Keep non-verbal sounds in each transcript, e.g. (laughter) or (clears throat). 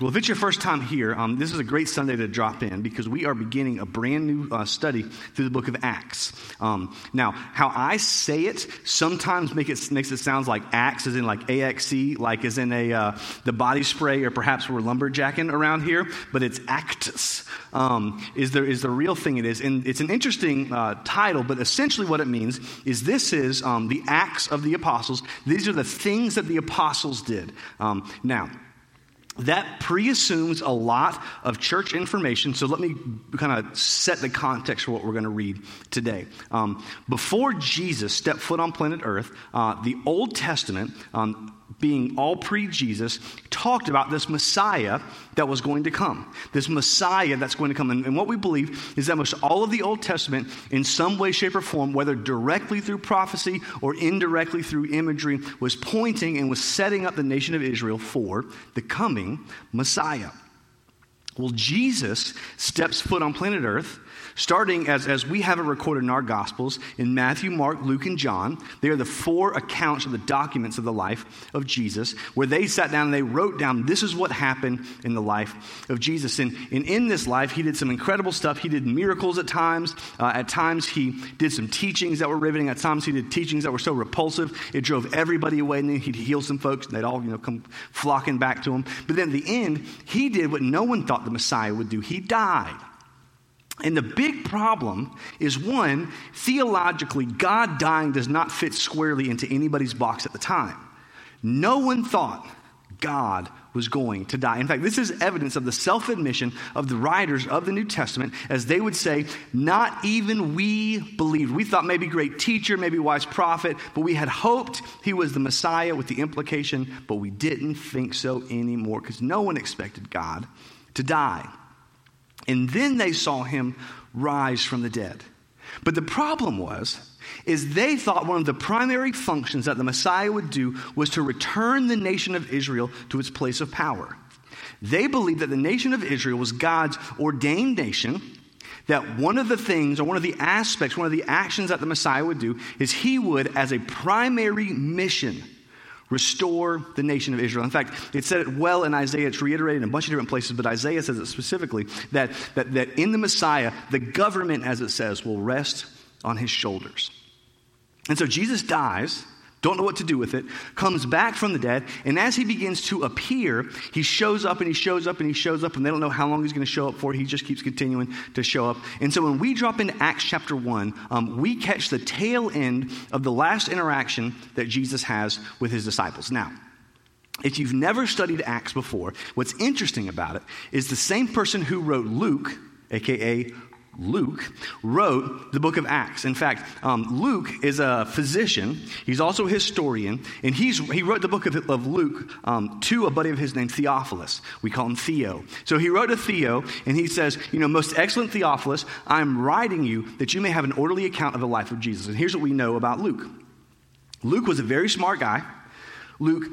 Well, if it's your first time here, um, this is a great Sunday to drop in because we are beginning a brand new uh, study through the book of Acts. Um, now, how I say it sometimes make it, makes it sound like Acts, as in like AXE, like as in a uh, the body spray, or perhaps we're lumberjacking around here, but it's Actus. Um, is the is the real thing it is, and it's an interesting uh, title, but essentially what it means is this is um, the Acts of the Apostles. These are the things that the apostles did. Um, now that pre-assumes a lot of church information so let me kind of set the context for what we're going to read today. Um, before jesus stepped foot on planet earth uh, the old testament um, being all pre Jesus, talked about this Messiah that was going to come. This Messiah that's going to come. And, and, what we believe is that most all of the Old Testament, in some way, shape, or form, whether directly through prophecy or indirectly through imagery, was pointing and was setting up the nation of Israel for the coming Messiah. Well, Jesus steps foot on planet Earth starting as, as we have it recorded in our Gospels in Matthew, Mark, Luke, and John. They are the four accounts of the documents of the life of Jesus, where they sat down and they wrote down this is what happened in the life of Jesus. And, and in this life, he did some incredible stuff. He did miracles at times. Uh, at times, he did some teachings that were riveting. At times, he did teachings that were so repulsive, it drove everybody away. And then he'd heal some folks, and they'd all you know, come flocking back to him. But then at the end, he did what no one thought the Messiah would do. He died. And the big problem is one, theologically, God dying does not fit squarely into anybody's box at the time. No one thought God was going to die. In fact, this is evidence of the self admission of the writers of the New Testament, as they would say, Not even we believed. We thought maybe great teacher, maybe wise prophet, but we had hoped he was the Messiah with the implication, but we didn't think so anymore because no one expected God to die. And then they saw him rise from the dead. But the problem was, is they thought one of the primary functions that the Messiah would do was to return the nation of Israel to its place of power. They believed that the nation of Israel was God's ordained nation, that one of the things or one of the aspects, one of the actions that the Messiah would do is he would, as a primary mission, restore the nation of Israel. In fact, it said it well in Isaiah. It's reiterated in a bunch of different places, but Isaiah says it specifically that, that, that in the Messiah, the government, as it says, will rest on his shoulders. And so Jesus dies don't know what to do with it, comes back from the dead, and as he begins to appear, he shows up and he shows up and he shows up, and they don't know how long he's going to show up for. He just keeps continuing to show up. And so when we drop into Acts chapter 1, um, we catch the tail end of the last interaction that Jesus has with his disciples. Now, if you've never studied Acts before, what's interesting about it is the same person who wrote Luke, aka Luke wrote the book of Acts. In fact, um, Luke is a physician. He's also a historian, and he's, he wrote the book of, of Luke um, to a buddy of his named Theophilus. We call him Theo. So he wrote to Theo, and he says, You know, most excellent Theophilus, I'm writing you that you may have an orderly account of the life of Jesus. And here's what we know about Luke Luke was a very smart guy. Luke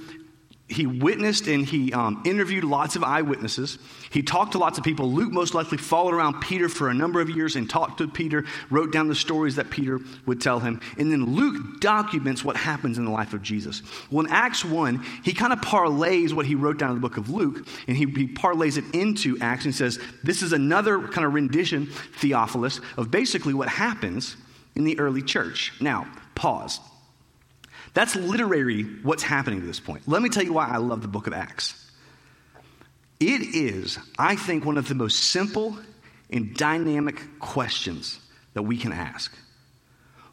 he witnessed and he um, interviewed lots of eyewitnesses. He talked to lots of people. Luke most likely followed around Peter for a number of years and talked to Peter, wrote down the stories that Peter would tell him. And then Luke documents what happens in the life of Jesus. Well, in Acts 1, he kind of parlays what he wrote down in the book of Luke and he, he parlays it into Acts and says, This is another kind of rendition, Theophilus, of basically what happens in the early church. Now, pause. That's literary what's happening to this point. Let me tell you why I love the book of Acts. It is, I think, one of the most simple and dynamic questions that we can ask.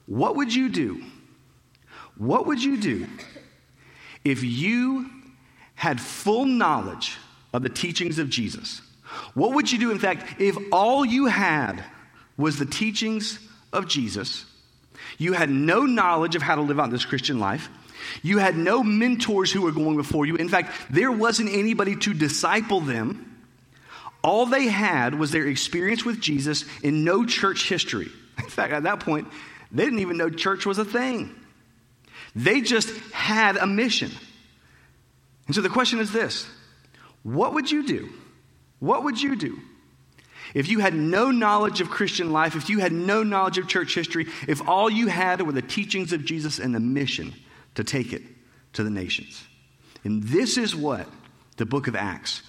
What would you do? What would you do if you had full knowledge of the teachings of Jesus? What would you do, in fact, if all you had was the teachings of Jesus? You had no knowledge of how to live out this Christian life. You had no mentors who were going before you. In fact, there wasn't anybody to disciple them. All they had was their experience with Jesus and no church history. In fact, at that point, they didn't even know church was a thing. They just had a mission. And so the question is this What would you do? What would you do if you had no knowledge of Christian life, if you had no knowledge of church history, if all you had were the teachings of Jesus and the mission to take it to the nations. And this is what the book of Acts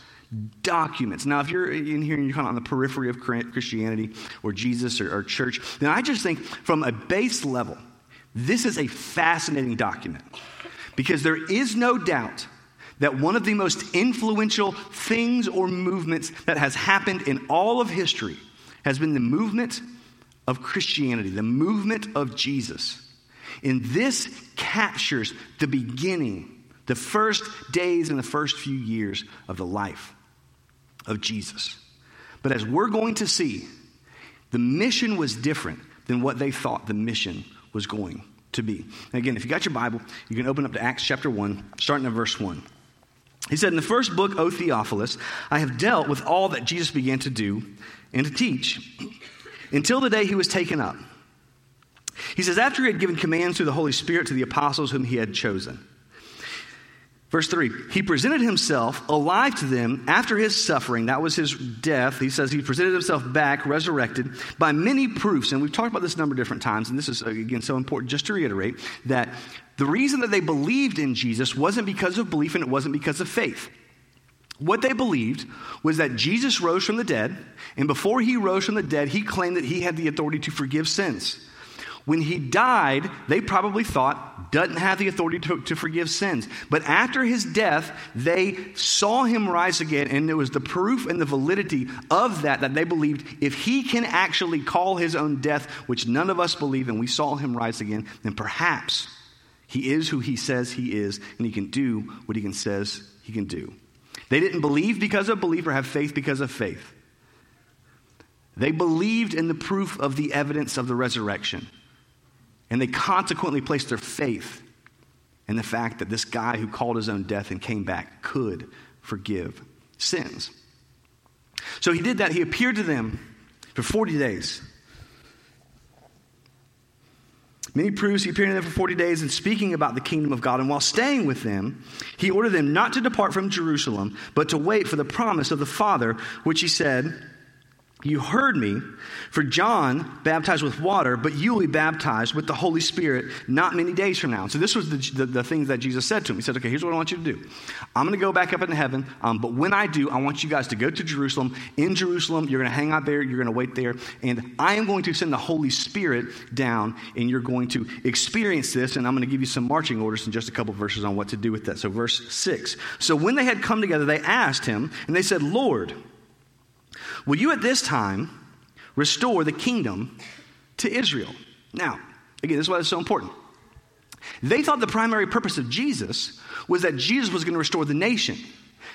documents. Now, if you're in here and you're kind of on the periphery of Christianity or Jesus or, or church, then I just think from a base level, this is a fascinating document because there is no doubt that one of the most influential things or movements that has happened in all of history has been the movement of Christianity, the movement of Jesus. And this captures the beginning, the first days and the first few years of the life of Jesus. But as we're going to see, the mission was different than what they thought the mission was going to be. And again, if you got your Bible, you can open up to Acts chapter 1, starting at verse 1. He said, In the first book, O Theophilus, I have dealt with all that Jesus began to do and to teach until the day he was taken up. He says, After he had given commands through the Holy Spirit to the apostles whom he had chosen. Verse 3 He presented himself alive to them after his suffering. That was his death. He says he presented himself back, resurrected, by many proofs. And we've talked about this a number of different times. And this is, again, so important just to reiterate that the reason that they believed in Jesus wasn't because of belief and it wasn't because of faith. What they believed was that Jesus rose from the dead, and before he rose from the dead, he claimed that he had the authority to forgive sins. When he died, they probably thought, doesn't have the authority to, to, forgive sins. But after his death, they saw him rise again, and it was the proof and the validity of that that they believed if he can actually call his own death, which none of us believe, and we saw him rise again, then perhaps he is who he says he is, and he can do what he can says he can do. They didn't believe because of belief or have faith because of faith. They believed in the proof of the evidence of the resurrection. And they consequently placed their faith in the fact that this guy who called his own death and came back could forgive sins. So he did that. He appeared to them for 40 days. Many proofs he appeared to them for 40 days and speaking about the kingdom of God. And while staying with them, he ordered them not to depart from Jerusalem, but to wait for the promise of the Father, which he said, you heard me, for John baptized with water, but you will be baptized with the Holy Spirit not many days from now. So, this was the, the, the things that Jesus said to him. He said, Okay, here's what I want you to do. I'm going to go back up into heaven, um, but when I do, I want you guys to go to Jerusalem. In Jerusalem, you're going to hang out there, you're going to wait there, and I am going to send the Holy Spirit down, and you're going to experience this, and I'm going to give you some marching orders in just a couple verses on what to do with that. So, verse 6. So, when they had come together, they asked him, and they said, Lord, Will you at this time restore the kingdom to Israel? Now, again, this is why it's so important. They thought the primary purpose of Jesus was that Jesus was going to restore the nation.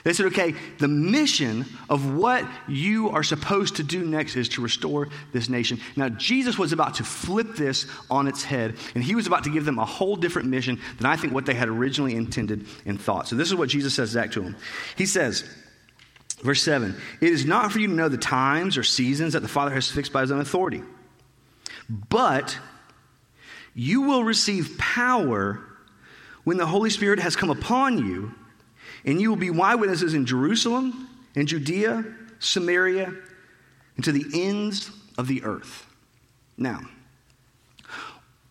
They said, okay, the mission of what you are supposed to do next is to restore this nation. Now, Jesus was about to flip this on its head, and he was about to give them a whole different mission than I think what they had originally intended and thought. So, this is what Jesus says back to him. He says, Verse 7 It is not for you to know the times or seasons that the Father has fixed by his own authority, but you will receive power when the Holy Spirit has come upon you, and you will be my witnesses in Jerusalem, in Judea, Samaria, and to the ends of the earth. Now,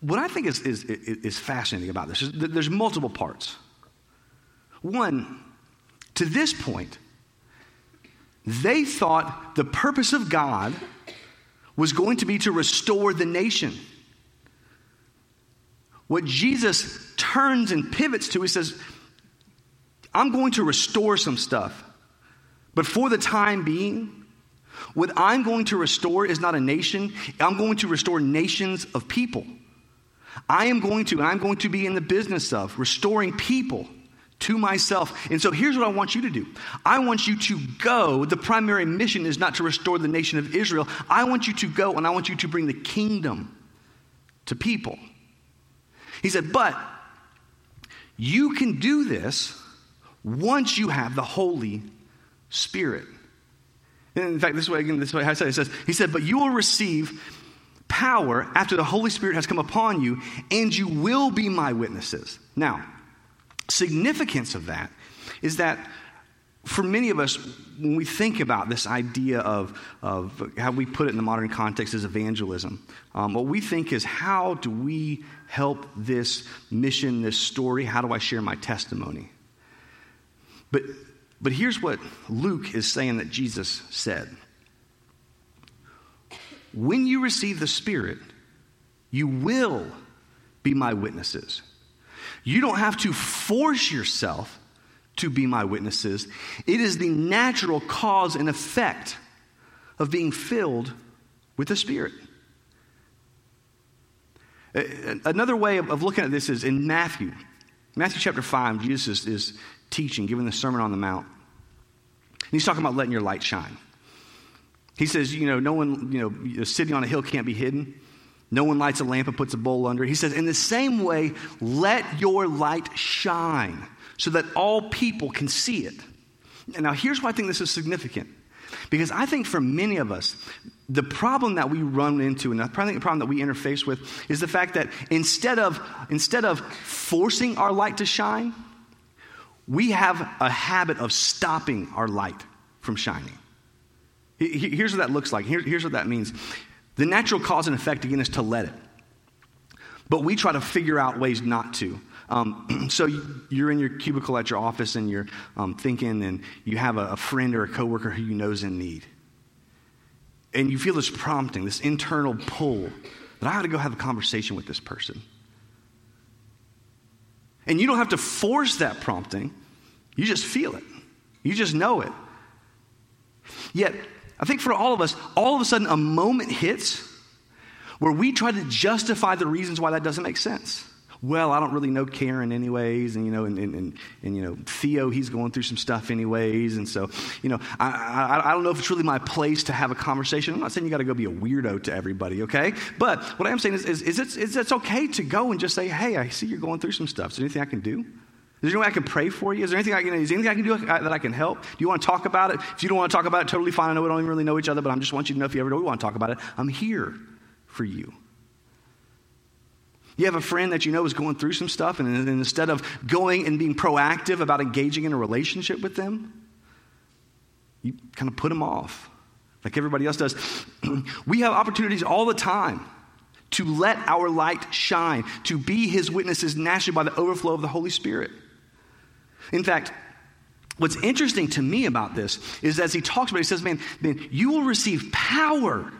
what I think is, is, is fascinating about this is there's multiple parts. One, to this point, they thought the purpose of God was going to be to restore the nation. What Jesus turns and pivots to, he says, I'm going to restore some stuff. But for the time being, what I'm going to restore is not a nation, I'm going to restore nations of people. I am going to, and I'm going to be in the business of restoring people to myself. And so here's what I want you to do I want you to go. The primary mission is not to restore the nation of Israel. I want you to go and I want you to bring the kingdom to people. He said, but you can do this once you have the Holy Spirit. And in fact, this way, again, this way I said, it says, he said, but you will receive power after the Holy Spirit has come upon you, and you will be my witnesses. Now, significance of that is that for many of us, when we think about this idea of, of how we put it in the modern context as evangelism, um, what we think is how do we help this mission, this story? How do I share my testimony? But But here's what Luke is saying that Jesus said When you receive the Spirit, you will be my witnesses. You don't have to force yourself to be my witnesses. It is the natural cause and effect of being filled with the Spirit. Another way of looking at this is in Matthew. Matthew chapter 5, Jesus is, teaching, giving the Sermon on the Mount. And he's talking about letting your light shine. He says, you know, no one, you know, sitting on a hill can't be hidden. No one lights a lamp and puts a bowl under it. He says, in the same way, let your light shine so that all people can see it. Now, here's why I think this is significant. Because I think for many of us, the problem that we run into, and I think the problem that we interface with, is the fact that instead of, instead of forcing our light to shine, we have a habit of stopping our light from shining. Here's what that looks like. here's what that means. The natural cause and effect, again, is to let it. But we try to figure out ways not to. Um, (clears throat) so you're in your cubicle at your office and you're um, thinking, and you have a, a friend or a coworker who you know is in need. And you feel this prompting, this internal pull that I ought to go have a conversation with this person. And you don't have to force that prompting, you just feel it, you just know it. Yet, I think for all of us, all of a sudden a moment hits where we try to justify the reasons why that doesn't make sense well, I don't really know Karen anyways, and you know, and, and, and, and, you know, Theo, he's going through some stuff anyways, and so, you know, I, I, I don't know if it's really my place to have a conversation. I'm not saying you got to go be a weirdo to everybody, okay? But what I am saying is, is, is, it's, is it's okay to go and just say, hey, I see you're going through some stuff. Is there anything I can do? Is there any way I can pray for you? Is there anything I can, is there anything I can do uh, that I can help? Do you want to talk about it? If you don't want to talk about it, totally fine. I know we don't even really know each other, but I just want you to know if you ever do want to talk about it, I'm here for you. You have a friend that you know is going through some stuff, and, and instead of going and being proactive about engaging in a relationship with them, you kind of put them off like everybody else does. (clears throat) we have opportunities all the time to let our light shine, to be his witnesses naturally by the overflow of the Holy Spirit. In fact, what's interesting to me about this is as he talks about it, he says, man, man, you will receive power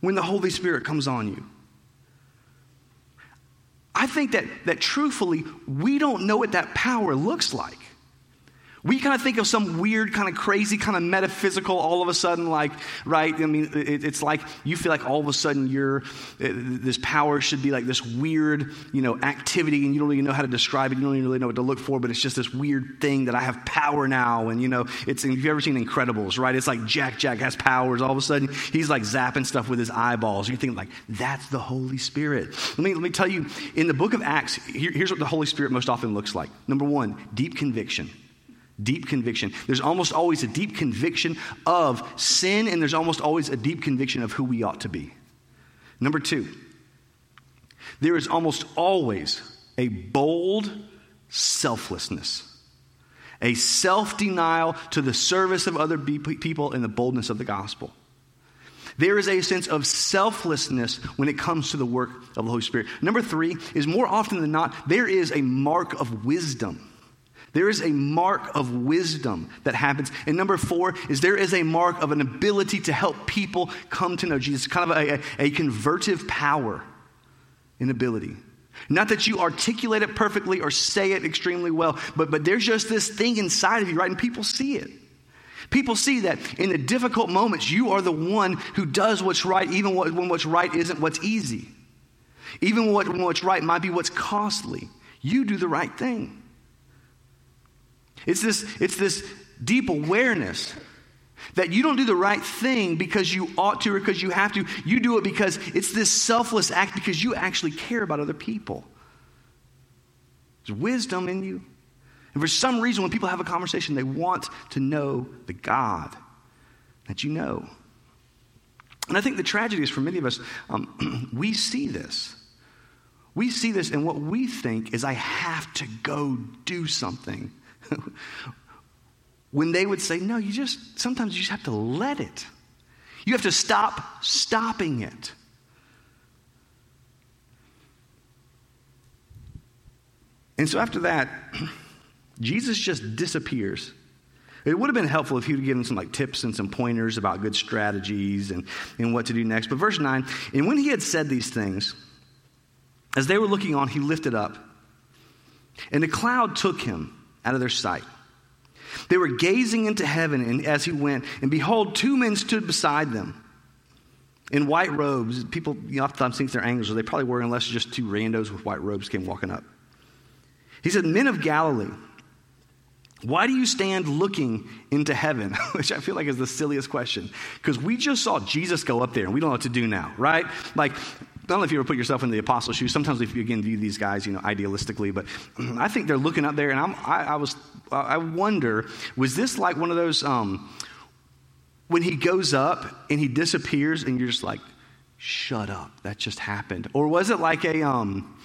when the Holy Spirit comes on you. I think that, that truthfully, we don't know what that power looks like. We kind of think of some weird, kind of crazy, kind of metaphysical, all of a sudden, like, right? I mean, it, it's like you feel like all of a sudden you're, uh, this power should be like this weird, you know, activity, and you don't even know how to describe it. You don't even really know what to look for, but it's just this weird thing that I have power now. And, you know, it's, if you've ever seen Incredibles, right? It's like Jack Jack has powers. All of a sudden, he's like zapping stuff with his eyeballs. You think, like, that's the Holy Spirit. Let me, let me tell you, in the book of Acts, here, here's what the Holy Spirit most often looks like. Number one, deep conviction. Deep conviction. There's almost always a deep conviction of sin, and there's almost always a deep conviction of who we ought to be. Number two, there is almost always a bold selflessness, a self denial to the service of other people in the boldness of the gospel. There is a sense of selflessness when it comes to the work of the Holy Spirit. Number three is more often than not, there is a mark of wisdom there is a mark of wisdom that happens. And number four is there is a mark of an ability to help people come to know Jesus, kind of a, a, a convertive power and ability. Not that you articulate it perfectly or say it extremely well, but, but there's just this thing inside of you, right? And people see it. People see that in the difficult moments, you are the one who does what's right, even when what's right isn't what's easy. Even when what's right might be what's costly. You do the right thing. It's this, it's this deep awareness that you don't do the right thing because you ought to or because you have to. You do it because it's this selfless act because you actually care about other people. There's wisdom in you. And for some reason, when people have a conversation, they want to know the God that you know. And I think the tragedy is for many of us, um, (clears throat) we see this. We see this, and what we think is, I have to go do something (laughs) when they would say, No, you just, sometimes you just have to let it. You have to stop stopping it. And so after that, (clears throat) Jesus just disappears It would have been helpful if he would have given some like tips and some pointers about good strategies and, and what to do next. But verse 9, and when he had said these things, as they were looking on, he lifted up, and a cloud took him out of their sight. They were gazing into heaven and as he went, and behold, two men stood beside them in white robes. People you oftentimes think they're angels, or they probably were, unless just two randos with white robes came walking up. He said, Men of Galilee, why do you stand looking into heaven? (laughs) Which I feel like is the silliest question. Because we just saw Jesus go up there and we don't know what to do now, right? Like, I don't know if you ever put yourself in the apostles' shoes. Sometimes you again view these guys, you know, idealistically, but (clears throat) I think they're looking up there, and I'm, I, I was, I wonder, was this like one of those um, when he goes up and he disappears, and you're just like, shut up, that just happened, or was it like a um,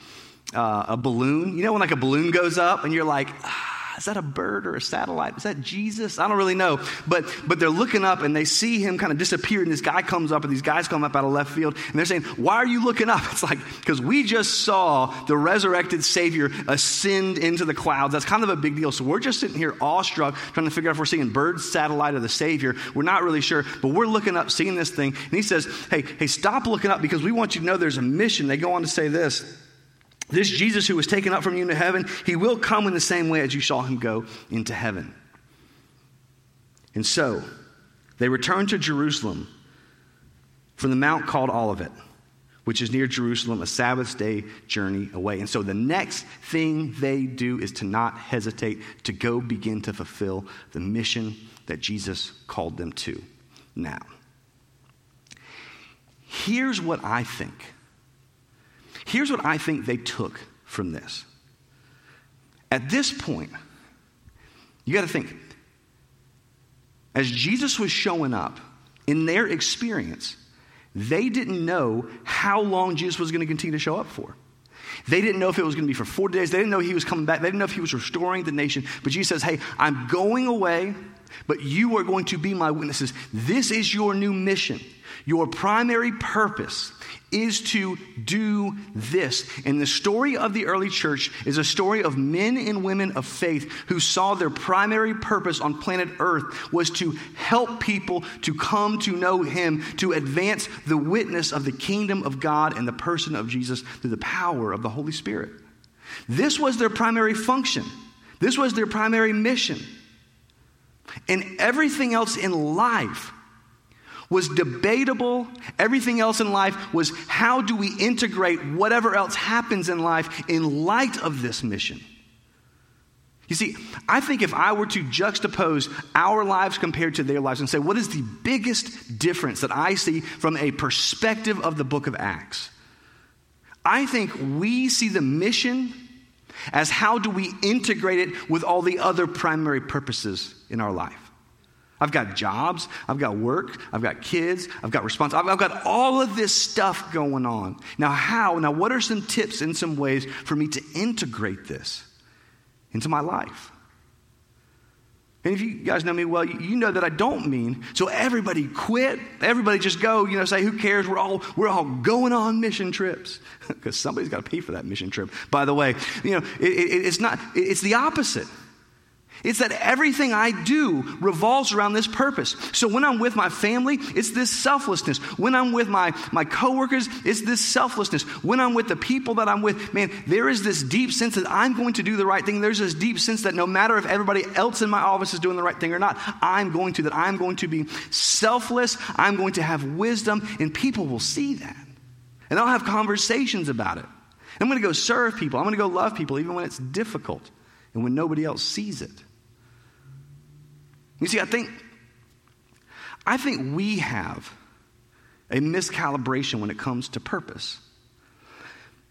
uh, a balloon? You know, when like a balloon goes up, and you're like. Ah, is that a bird or a satellite? Is that Jesus? I don't really know. But, but they're looking up and they see him kind of disappear, and this guy comes up, and these guys come up out of left field, and they're saying, Why are you looking up? (laughs) It's like, because we just saw the resurrected Savior ascend into the clouds. That's kind of a big deal. So we're just sitting here awestruck, trying to figure out if we're seeing bird satellite or the Savior. We're not really sure, but we're looking up, seeing this thing. And he says, Hey, hey, stop looking up because we want you to know there's a mission. They go on to say this. This Jesus who was taken up from you into heaven, he will come in the same way as you saw him go into heaven. And so they returned to Jerusalem from the mount called Olivet, which is near Jerusalem, a Sabbath day journey away. And so the next thing they do is to not hesitate to go begin to fulfill the mission that Jesus called them to. Now, here's what I think Here's what I think they took from this. At this point, you got to think, as Jesus was showing up in their experience, they didn't know how long Jesus was going to continue to show up for. They didn't know if it was going to be for 40 days. They didn't know he was coming back. They didn't know if he was restoring the nation. But Jesus says, Hey, I'm going away, but you are going to be my witnesses. This is your new mission. Your primary purpose is to do this. And the story of the early church is a story of men and women of faith who saw their primary purpose on planet Earth was to help people to come to know Him, to advance the witness of the kingdom of God and the person of Jesus through the power of the Holy Spirit. This was their primary function, this was their primary mission. And everything else in life was debatable. Everything else in life was how do we integrate whatever else happens in life in light of this mission? You see, I think if I were to juxtapose our lives compared to their lives and say, what is the biggest difference that I see from a perspective of the book of Acts? I think we see the mission as how do we integrate it with all the other primary purposes in our life. I've got jobs, I've got work, I've got kids, I've got responsibility, I've got all of this stuff going on. Now, how? Now, what are some tips and some ways for me to integrate this into my life? And if you guys know me well, you know that I don't mean so everybody quit, everybody just go, you know, say who cares? We're all we're all going on mission trips (laughs) because somebody's got to pay for that mission trip. By the way, you know, it, it, it's not. It's the opposite. It's that everything I do revolves around this purpose. So when I'm with my family, it's this selflessness. When I'm with my, my coworkers, it's this selflessness. When I'm with the people that I'm with, man, there is this deep sense that I'm going to do the right thing. There's this deep sense that no matter if everybody else in my office is doing the right thing or not, I'm going to, that I'm going to be selfless. I'm going to have wisdom, and people will see that. And I'll have conversations about it. I'm going to go serve people. I'm going to go love people, even when it's difficult and when nobody else sees it. You see, I think, I think we have a miscalibration when it comes to purpose.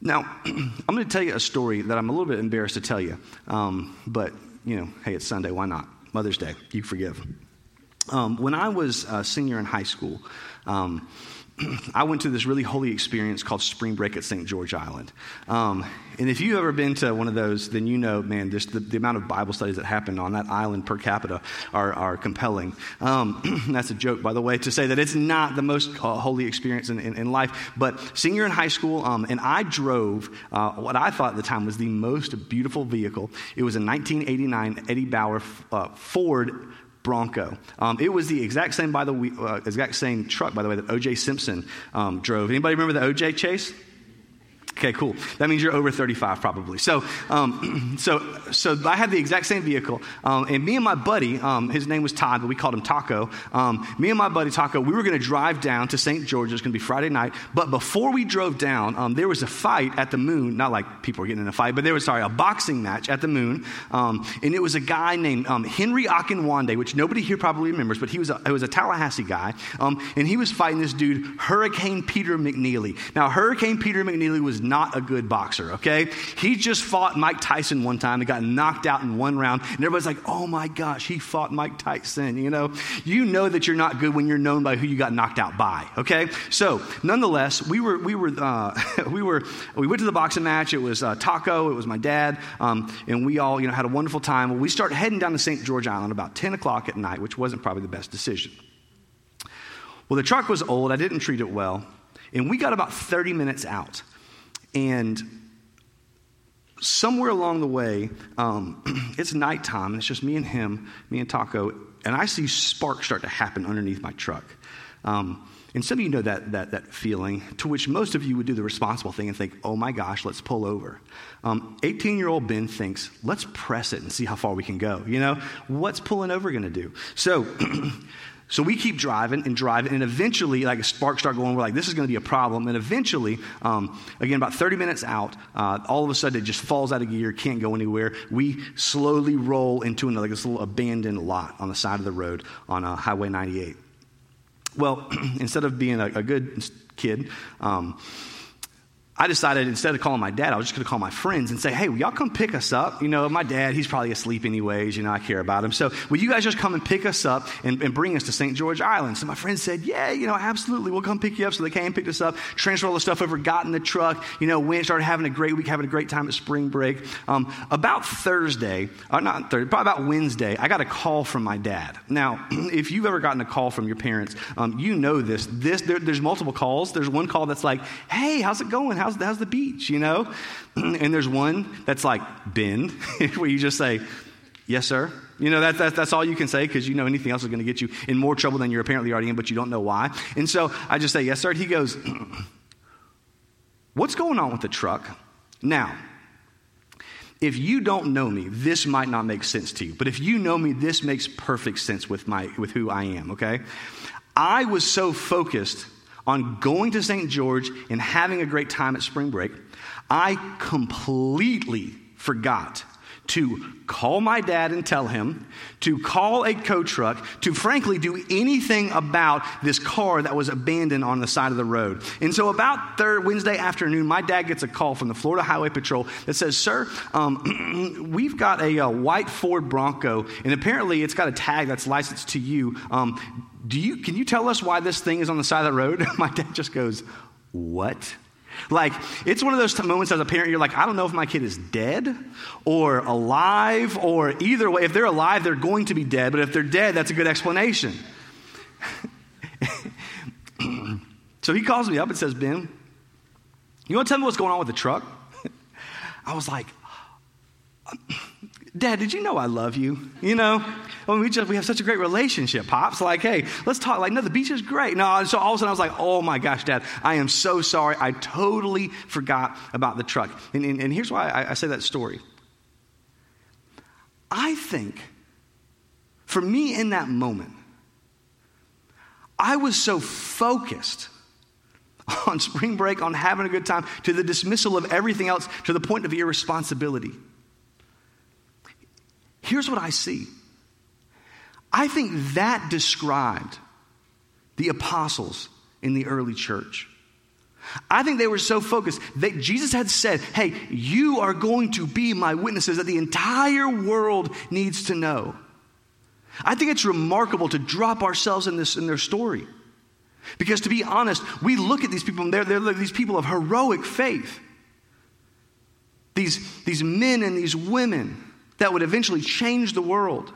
Now, (clears throat) I'm going to tell you a story that I'm a little bit embarrassed to tell you, um, but you know, hey, it's Sunday, why not? Mother's Day, you forgive. Um, when I was a senior in high school, um, (clears throat) I went to this really holy experience called Spring Break at St. George Island. Um, and if you've ever been to one of those, then you know, man, the, the, amount of Bible studies that happen on that island per capita are, are compelling. Um, (clears throat) that's a joke, by the way, to say that it's not the most uh, holy experience in, in, in, life. But senior in high school, um, and I drove uh, what I thought at the time was the most beautiful vehicle. It was a 1989 Eddie Bauer uh, Ford Bronco. Um, it was the exact same, by the uh, exact same truck, by the way, that O.J. Simpson um, drove. Anybody remember the O.J. chase? Okay, cool. That means you're over 35 probably. So, um, (clears throat) so, so I had the exact same vehicle, um, and me and my buddy, um, his name was Todd, but we called him Taco. Um, me and my buddy Taco, we were going to drive down to St. George. It's going to be Friday night, but before we drove down, um, there was a fight at the Moon. Not like people were getting in a fight, but there was sorry a boxing match at the Moon, um, and it was a guy named Henry Akinwande, which nobody here probably remembers, but he was a, it was a Tallahassee guy, and he was fighting this dude Hurricane Peter McNeeley. Now, Hurricane Peter McNeeley was not a good boxer, okay? He just fought Mike Tyson one time and got knocked out in one round. And everybody's like, oh my gosh, he fought Mike Tyson, you know? You know that you're not good when you're known by who you got knocked out by, okay? So, nonetheless, we were, we were, uh, (laughs) we were, we went to the boxing match. It was uh, Taco, it was my dad, um, and we all, you know, had a wonderful time. Well, we start heading down to St. George Island about 10 o'clock at night, which wasn't probably the best decision. Well, the truck was old. I didn't treat it well. And we got about 30 minutes out. And somewhere along the way, um, (clears throat) it's nighttime, and it's just me and him, me and Taco, and I see sparks start to happen underneath my truck. Um, and some of you know that, that, that feeling, to which most of you would do the responsible thing and think, oh my gosh, let's pull over. 18 um, year old Ben thinks, let's press it and see how far we can go. You know, what's pulling over going to do? So, (clears throat) So we keep driving and driving, and eventually, like a spark start going, we're like, this is going to be a problem. And eventually, um, again, about 30 minutes out, uh, all of a sudden it just falls out of gear, can't go anywhere. We slowly roll into another, like this little abandoned lot on the side of the road on uh, Highway 98. Well, (clears throat) instead of being a, a good kid, um, I decided instead of calling my dad, I was just going to call my friends and say, hey, will y'all come pick us up? You know, my dad, he's probably asleep anyways. You know, I care about him. So will you guys just come and pick us up and, and bring us to St. George Island? So my friends said, yeah, you know, absolutely. We'll come pick you up. So they came, picked us up, transferred all the stuff over, got in the truck, you know, went, started having a great week, having a great time at spring break. Um, about Thursday, or uh, not Thursday, probably about Wednesday, I got a call from my dad. Now, (clears throat) if you've ever gotten a call from your parents, um, you know this. This there, There's multiple calls. There's one call that's like, hey, how's it going? How's, how's the beach? you know? (clears throat) and there's one that's like, Ben, (laughs) where you just say, yes, sir. You know, that, that, that's all you can say because you know anything else is going to get you in more trouble than you're apparently already in, but you don't know why. And so I just say, yes, sir. He goes, (clears throat) what's going on with the truck? Now, if you don't know me, this might not make sense to you. But if you know me, this makes perfect sense with, my, with who I am, okay? I was so focused on going to St. George and having a great time at spring break I completely forgot to call my dad and tell him, to call a tow truck, to frankly do anything about this car that was abandoned on the side of the road. And so, about third Wednesday afternoon, my dad gets a call from the Florida Highway Patrol that says, "Sir, um, (clears throat) we've got a, a, uh, white Ford Bronco, and apparently it's got a tag that's licensed to you. Um, do you can you tell us why this thing is on the side of the road?" (laughs) my dad just goes, "What?" Like, it's one of those moments as a parent, you're like, I don't know if my kid is dead or alive, or either way. If they're alive, they're going to be dead, but if they're dead, that's a good explanation. (laughs) so he calls me up and says, Ben, you want to tell me what's going on with the truck? (laughs) I was like, Dad, did you know I love you? You know, I mean, we just we have such a great relationship, pops. Like, hey, let's talk. Like, no, the beach is great. No, so all of a sudden I was like, oh my gosh, Dad, I am so sorry. I totally forgot about the truck. And, and, and here's why I, I say that story. I think, for me in that moment, I was so focused on (laughs) spring break, on having a good time, to the dismissal of everything else, to the point of irresponsibility Here's what I see I think that described the apostles in the early church. I think they were so focused that Jesus had said, Hey, you are going to be my witnesses that the entire world needs to know. I think it's remarkable to drop ourselves in, this, in their story. Because to be honest, we look at these people and they're, they're these people of heroic faith. These, these men and these women that would eventually change the world.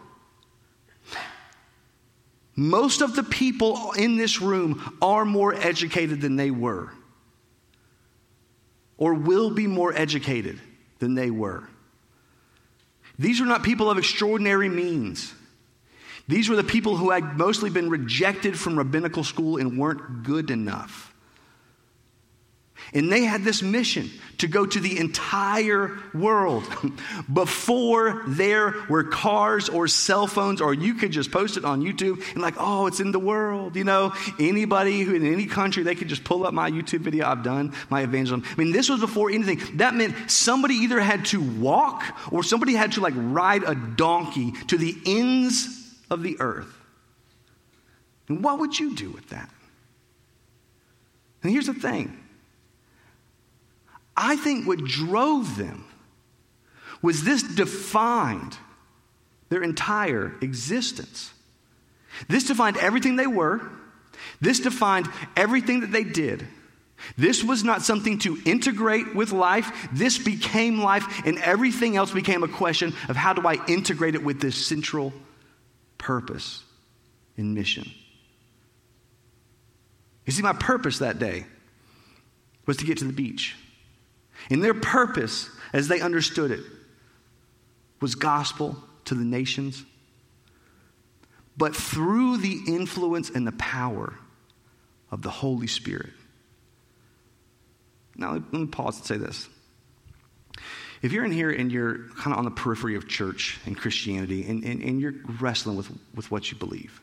Most of the people in this room are more educated than they were, or will be more educated than they were. These are not people of extraordinary means. These were the people who had mostly been rejected from rabbinical school and weren't good enough. And they had this mission to go to the entire world. (laughs) Before there were cars or cell phones, or you could just post it on YouTube and, like, oh, it's in the world. You know, anybody who in any country, they could just pull up my YouTube video I've done, my evangelism. I mean, this was before anything. That meant somebody either had to walk or somebody had to, like, ride a donkey to the ends of the earth. And what would you do with that? And here's the thing I think what drove them was this defined their entire existence. This defined everything they were, this defined everything that they did. This was not something to integrate with life. This became life, and everything else became a question of how do I integrate it with this central purpose and mission. You see, my purpose that day was to get to the beach. And their purpose, as they understood it, was gospel to the nations. But through the influence and the power of the Holy Spirit. Now, let me pause and say this. If you're in here and you're kind of on the periphery of church and Christianity and, and, and you're wrestling with, with what you believe,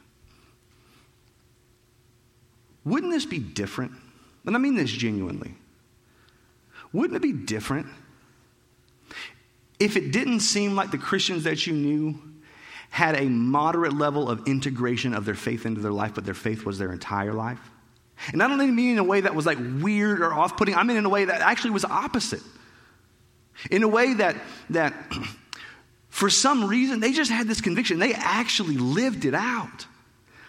wouldn't this be different? And I mean this genuinely. Wouldn't it be different if it didn't seem like the Christians that you knew had a moderate level of integration of their faith into their life, but their faith was their entire life? And I don't mean in a way that was like weird or off putting, I mean in a way that actually was opposite. In a way that, that (clears throat) for some reason, they just had this conviction. They actually lived it out.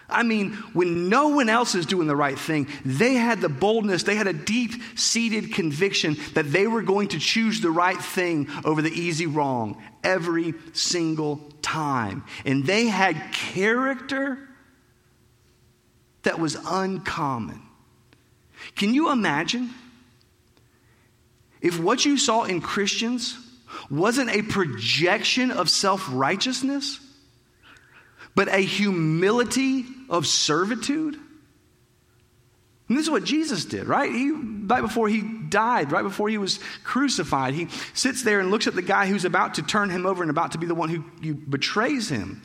I mean, when no one else is doing the right thing, they had the boldness, they had a deep seated conviction that they were going to choose the right thing over the easy wrong every single time. And they had character that was uncommon. Can you imagine if what you saw in Christians wasn't a projection of self righteousness? But a humility of servitude. And this is what Jesus did, right? He, right before he died, right before he was crucified, he sits there and looks at the guy who's about to turn him over and about to be the one who, who betrays him.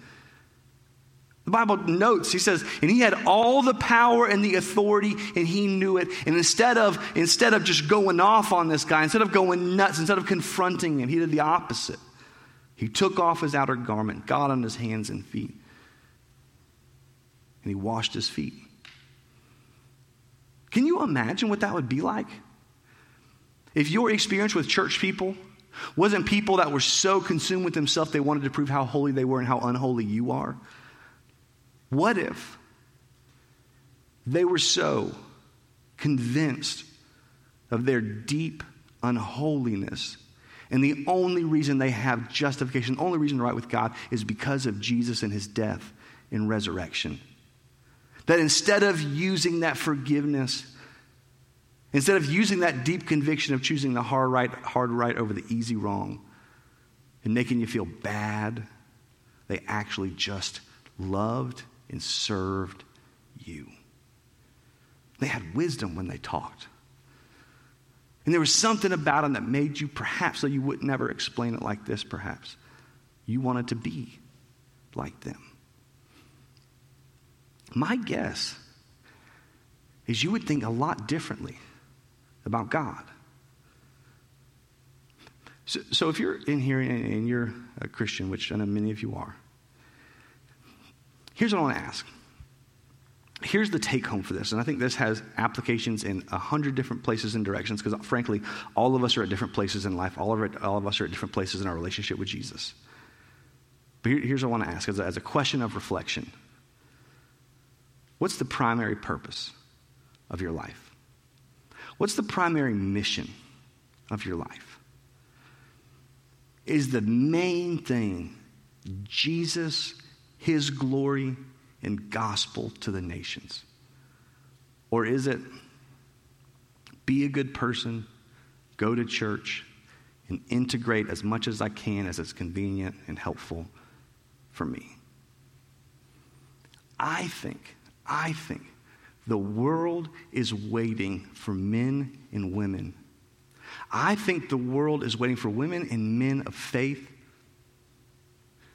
The Bible notes, he says, and he had all the power and the authority, and he knew it. And instead of, instead of just going off on this guy, instead of going nuts, instead of confronting him, he did the opposite. He took off his outer garment, got on his hands and feet, and he washed his feet. Can you imagine what that would be like? If your experience with church people wasn't people that were so consumed with themselves they wanted to prove how holy they were and how unholy you are, what if they were so convinced of their deep unholiness and the only reason they have justification, the only reason to right with God is because of Jesus and his death and resurrection? That instead of using that forgiveness, instead of using that deep conviction of choosing the hard right, hard right over the easy wrong and making you feel bad, they actually just loved and served you. They had wisdom when they talked. And there was something about them that made you, perhaps, so you would never explain it like this, perhaps. You wanted to be like them. My guess is you would think a lot differently about God. So, so if you're in here and you're a Christian, which I know many of you are, here's what I want to ask. Here's the take home for this, and I think this has applications in a hundred different places and directions because, frankly, all of us are at different places in life. All of, it, all of us are at different places in our relationship with Jesus. But here, here's what I want to ask as a, as a question of reflection. What's the primary purpose of your life? What's the primary mission of your life? Is the main thing Jesus, His glory, and gospel to the nations? Or is it be a good person, go to church, and integrate as much as I can as it's convenient and helpful for me? I think, I think the world is waiting for men and women. I think the world is waiting for women and men of faith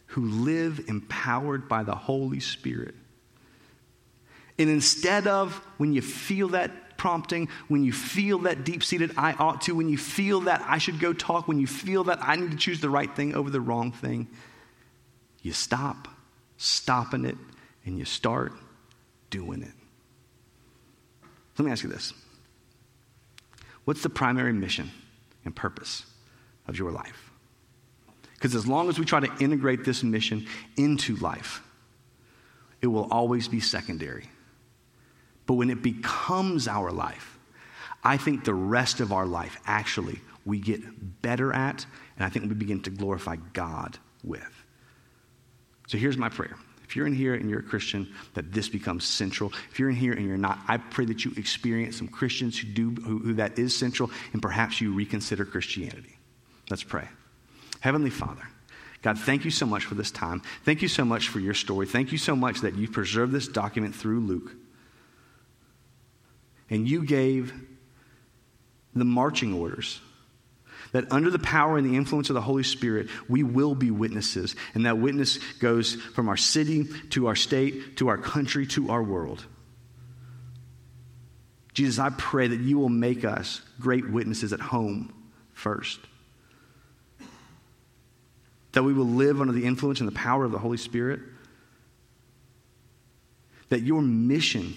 who live empowered by the Holy Spirit. And instead of when you feel that prompting, when you feel that deep seated I ought to, when you feel that I should go talk, when you feel that I need to choose the right thing over the wrong thing, you stop stopping it and you start doing it. Let me ask you this What's the primary mission and purpose of your life? Because as long as we try to integrate this mission into life, it will always be secondary. But when it becomes our life, I think the rest of our life actually we get better at, and I think we begin to glorify God with. So here's my prayer. If you're in here and you're a Christian, that this becomes central. If you're in here and you're not, I pray that you experience some Christians who do who, who that is central, and perhaps you reconsider Christianity. Let's pray. Heavenly Father, God, thank you so much for this time. Thank you so much for your story. Thank you so much that you preserved this document through Luke. And you gave the marching orders that under the power and the influence of the Holy Spirit, we will be witnesses. And that witness goes from our city to our state to our country to our world. Jesus, I pray that you will make us great witnesses at home first. That we will live under the influence and the power of the Holy Spirit. That your mission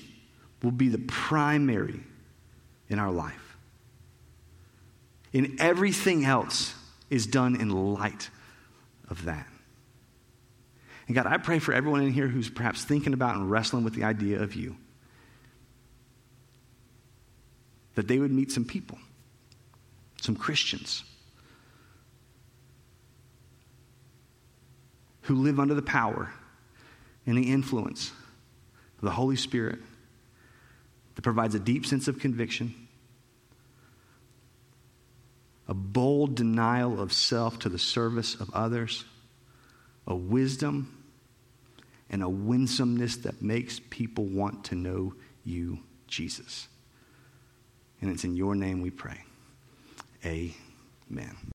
will be the primary in our life and everything else is done in light of that. And God, I pray for everyone in here who's perhaps thinking about and wrestling with the idea of you, that they would meet some people, some Christians, who live under the power and the influence of the Holy Spirit that provides a deep sense of conviction a bold denial of self to the service of others, a wisdom and a winsomeness that makes people want to know you, Jesus. And it's in your name we pray. Amen.